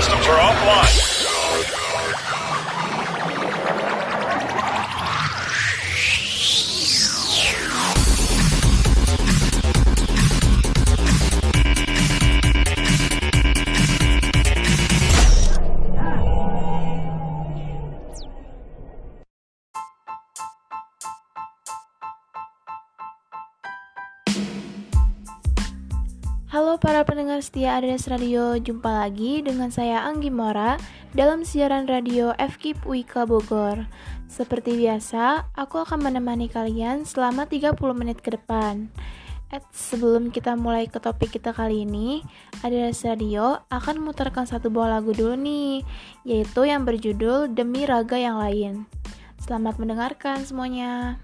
systems are offline. Setia ADS Radio, jumpa lagi dengan saya Anggi Mora dalam siaran radio FKIP Wika Bogor. Seperti biasa, aku akan menemani kalian selama 30 menit ke depan. Eh, sebelum kita mulai ke topik kita kali ini, ADS Radio akan memutarkan satu buah lagu dulu nih, yaitu yang berjudul Demi Raga Yang Lain. Selamat mendengarkan semuanya.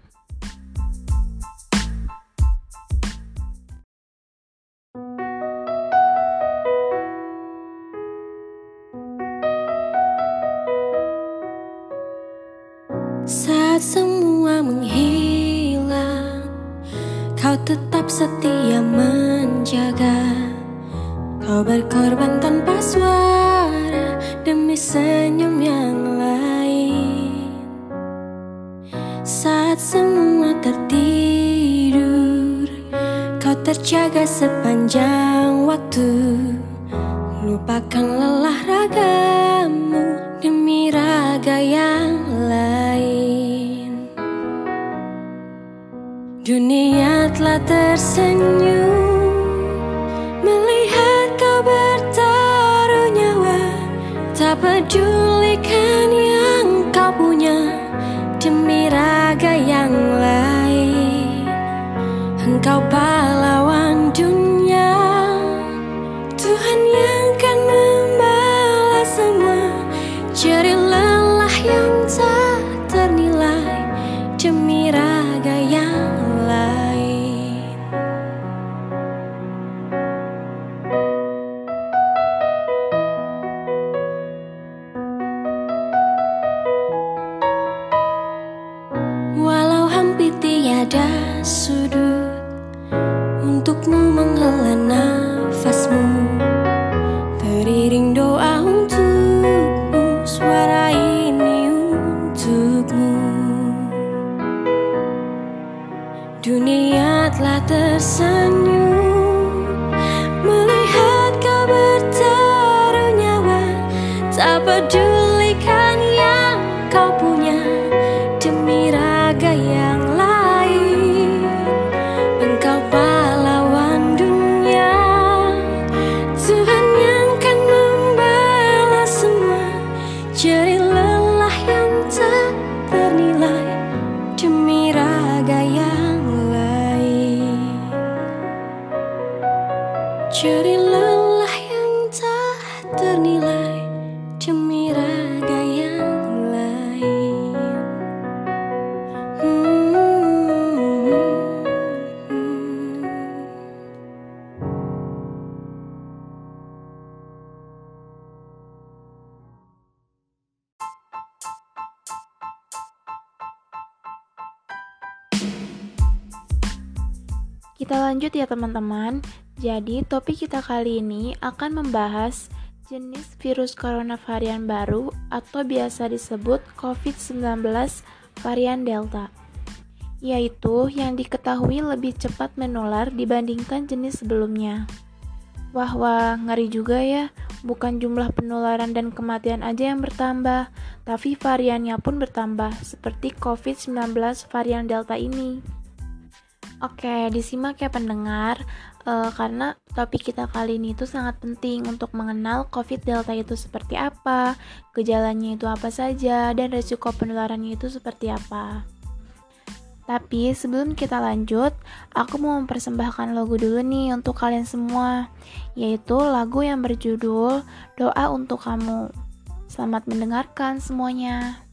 Setia menjaga. Kau berkorban tanpa suara Demi senyum yang lain. Saat semua tertidur Kau terjaga sepanjang waktu. Lupakan lelah ragamu Demi raga yang Dunia telah tersenyum. Melihat kau bertaruh nyawa Tak pedulikan Dunia telah tersenyum lanjut ya teman-teman. Jadi topik kita kali ini akan membahas jenis virus corona varian baru atau biasa disebut COVID-19 varian Delta. Yaitu yang diketahui lebih cepat menular dibandingkan jenis sebelumnya. Wah wah, ngeri juga ya. Bukan jumlah penularan dan kematian aja yang bertambah, tapi variannya pun bertambah, seperti COVID-19 varian Delta ini. Oke, disimak ya pendengar, eh, karena topik kita kali ini itu sangat penting untuk mengenal COVID Delta itu seperti apa, gejalanya itu apa saja, dan resiko penularannya itu seperti apa. Tapi sebelum kita lanjut, aku mau mempersembahkan lagu dulu nih untuk kalian semua, yaitu lagu yang berjudul Doa Untuk Kamu. Selamat mendengarkan semuanya.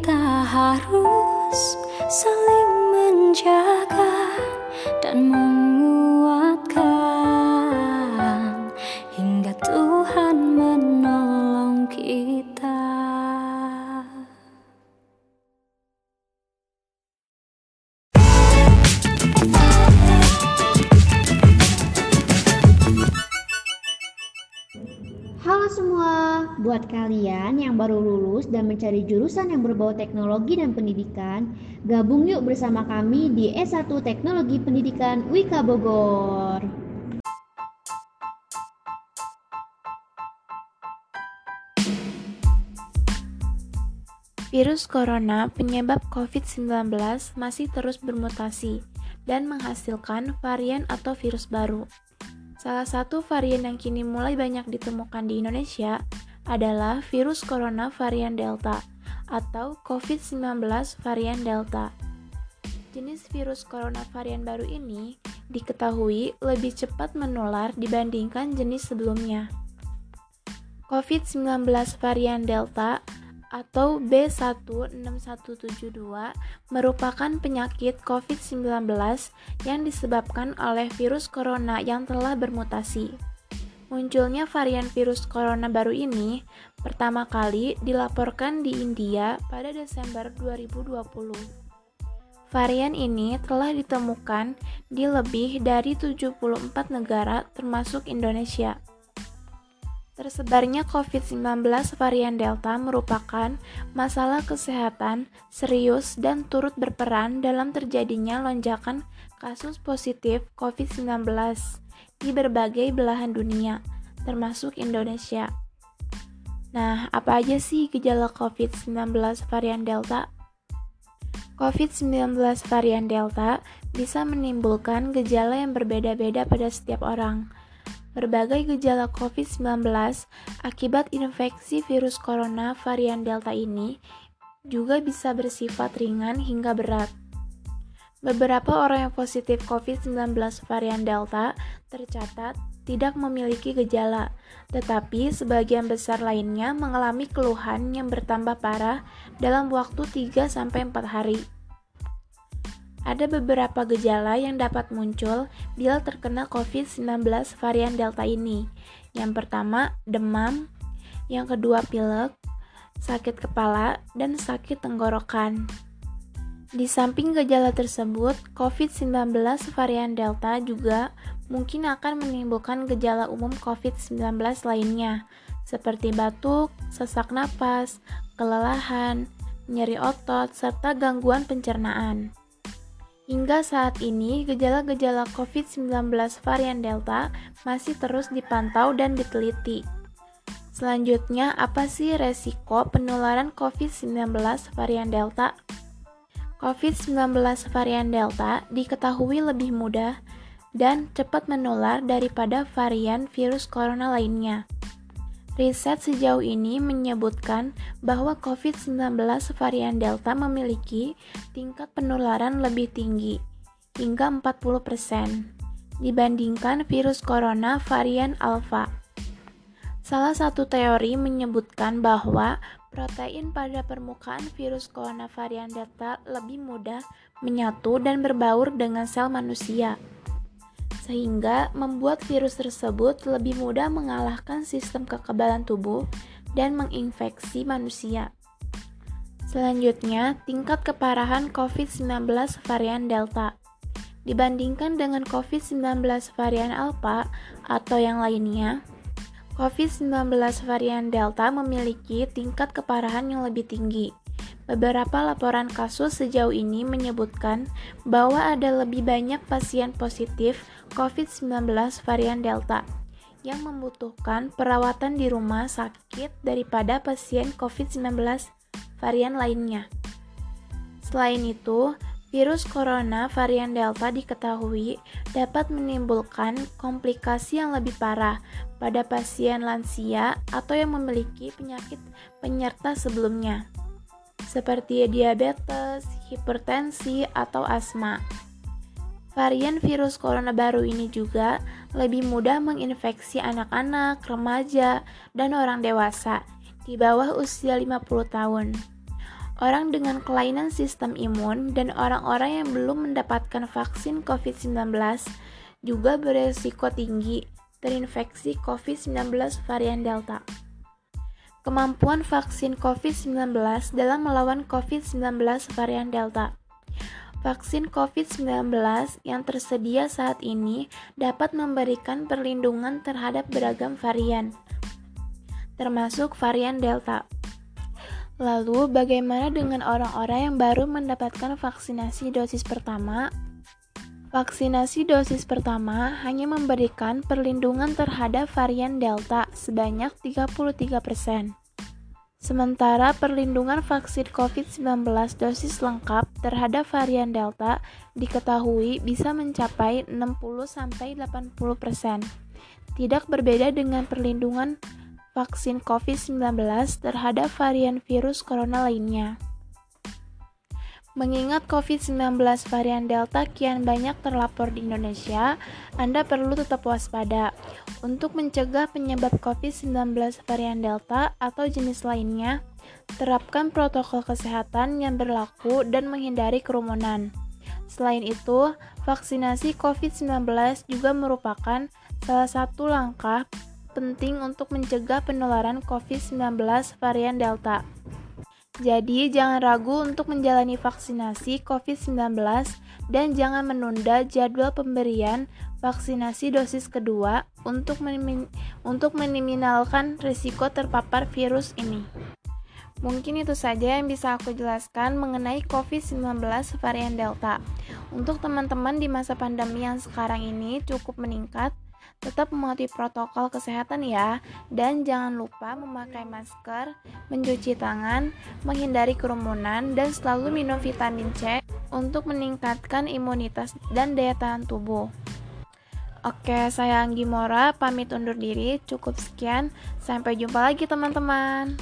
kita harus saling menjaga dan mengingatkan mencari jurusan yang berbau teknologi dan pendidikan, gabung yuk bersama kami di S1 Teknologi Pendidikan Wika Bogor. Virus corona penyebab COVID-19 masih terus bermutasi dan menghasilkan varian atau virus baru. Salah satu varian yang kini mulai banyak ditemukan di Indonesia adalah virus corona varian Delta atau COVID-19 varian Delta. Jenis virus corona varian baru ini diketahui lebih cepat menular dibandingkan jenis sebelumnya. COVID-19 varian Delta atau B16172 merupakan penyakit COVID-19 yang disebabkan oleh virus corona yang telah bermutasi. Munculnya varian virus corona baru ini pertama kali dilaporkan di India pada Desember 2020. Varian ini telah ditemukan di lebih dari 74 negara termasuk Indonesia. Tersebarnya COVID-19 varian Delta merupakan masalah kesehatan serius dan turut berperan dalam terjadinya lonjakan kasus positif COVID-19 di berbagai belahan dunia, termasuk Indonesia. Nah, apa aja sih gejala COVID-19 varian Delta? COVID-19 varian Delta bisa menimbulkan gejala yang berbeda-beda pada setiap orang. Berbagai gejala COVID-19 akibat infeksi virus corona varian Delta ini juga bisa bersifat ringan hingga berat. Beberapa orang yang positif COVID-19 varian Delta tercatat tidak memiliki gejala, tetapi sebagian besar lainnya mengalami keluhan yang bertambah parah dalam waktu 3-4 hari. Ada beberapa gejala yang dapat muncul bila terkena COVID-19 varian Delta ini. Yang pertama, demam. Yang kedua, pilek, sakit kepala, dan sakit tenggorokan. Di samping gejala tersebut, COVID-19 varian Delta juga mungkin akan menimbulkan gejala umum COVID-19 lainnya, seperti batuk, sesak napas, kelelahan, nyeri otot, serta gangguan pencernaan. Hingga saat ini, gejala-gejala COVID-19 varian Delta masih terus dipantau dan diteliti. Selanjutnya, apa sih resiko penularan COVID-19 varian Delta? COVID-19 varian Delta diketahui lebih mudah dan cepat menular daripada varian virus corona lainnya. Riset sejauh ini menyebutkan bahwa COVID-19 varian Delta memiliki tingkat penularan lebih tinggi, hingga 40%, dibandingkan virus corona varian Alpha. Salah satu teori menyebutkan bahwa protein pada permukaan virus corona varian Delta lebih mudah menyatu dan berbaur dengan sel manusia, sehingga membuat virus tersebut lebih mudah mengalahkan sistem kekebalan tubuh dan menginfeksi manusia. Selanjutnya, tingkat keparahan COVID-19 varian Delta. Dibandingkan dengan COVID-19 varian Alpha atau yang lainnya, COVID-19 varian Delta memiliki tingkat keparahan yang lebih tinggi. Beberapa laporan kasus sejauh ini menyebutkan bahwa ada lebih banyak pasien positif COVID-19 varian Delta yang membutuhkan perawatan di rumah sakit daripada pasien COVID-19 varian lainnya. Selain itu, Virus corona varian Delta diketahui dapat menimbulkan komplikasi yang lebih parah pada pasien lansia atau yang memiliki penyakit penyerta sebelumnya, seperti diabetes, hipertensi, atau asma. Varian virus corona baru ini juga lebih mudah menginfeksi anak-anak, remaja, dan orang dewasa di bawah usia 50 tahun orang dengan kelainan sistem imun, dan orang-orang yang belum mendapatkan vaksin COVID-19 juga beresiko tinggi terinfeksi COVID-19 varian Delta. Kemampuan vaksin COVID-19 dalam melawan COVID-19 varian Delta. Vaksin COVID-19 yang tersedia saat ini dapat memberikan perlindungan terhadap beragam varian, termasuk varian Delta. Lalu, bagaimana dengan orang-orang yang baru mendapatkan vaksinasi dosis pertama? Vaksinasi dosis pertama hanya memberikan perlindungan terhadap varian Delta sebanyak 33%. Sementara perlindungan vaksin COVID-19 dosis lengkap terhadap varian Delta diketahui bisa mencapai 60-80%. Tidak berbeda dengan perlindungan vaksin COVID-19 terhadap varian virus corona lainnya. Mengingat COVID-19 varian Delta kian banyak terlapor di Indonesia, Anda perlu tetap waspada. Untuk mencegah penyebab COVID-19 varian Delta atau jenis lainnya, terapkan protokol kesehatan yang berlaku dan menghindari kerumunan. Selain itu, vaksinasi COVID-19 juga merupakan salah satu langkah penting untuk mencegah penularan COVID-19 varian Delta. Jadi, jangan ragu untuk menjalani vaksinasi COVID-19 dan jangan menunda jadwal pemberian vaksinasi dosis kedua untuk, menim untuk meminimalkan risiko terpapar virus ini. Mungkin itu saja yang bisa aku jelaskan mengenai COVID-19 varian Delta. Untuk teman-teman di masa pandemi yang sekarang ini cukup meningkat, Tetap mematuhi protokol kesehatan ya, dan jangan lupa memakai masker, mencuci tangan, menghindari kerumunan, dan selalu minum vitamin C untuk meningkatkan imunitas dan daya tahan tubuh. Oke, saya Anggi Mora, pamit undur diri. Cukup sekian, sampai jumpa lagi teman-teman.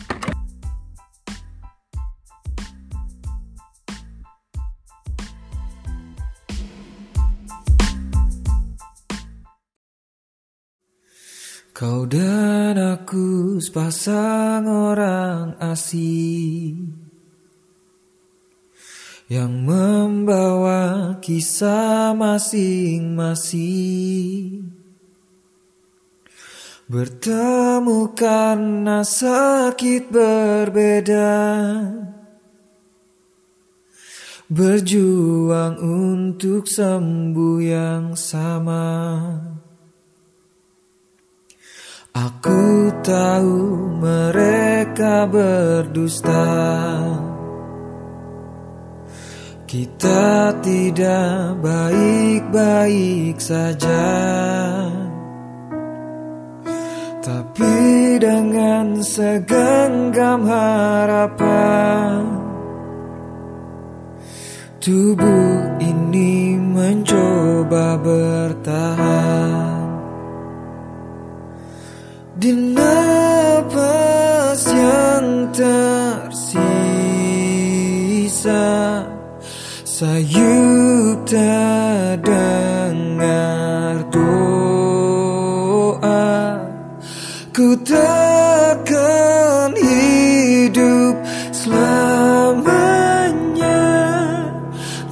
Kau dan aku sepasang orang asing Yang membawa kisah masing-masing. Bertemu karena sakit berbeda Berjuang untuk sembuh yang sama Aku tahu mereka berdusta. Kita tidak baik-baik saja. Tapi dengan segenggam harapan Tubuh ini mencoba bertahan di napas yang tersisa Sayup terdengar doa. Ku takkan hidup selamanya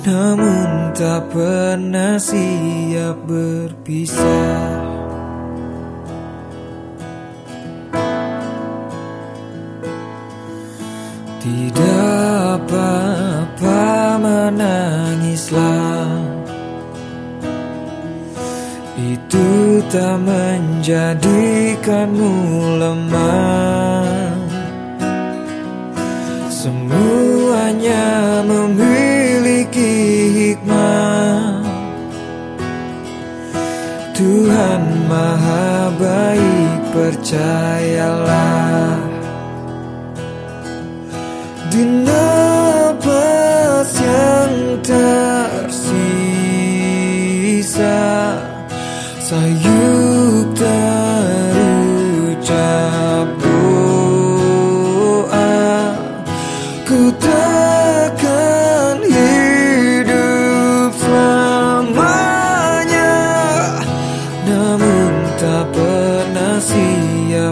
Namun tak pernah siap berpisah apa-apa menangislah. Itu tak menjadikanmu lemah. Semuanya memiliki hikmah. Tuhan maha baik percayalah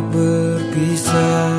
berpisah.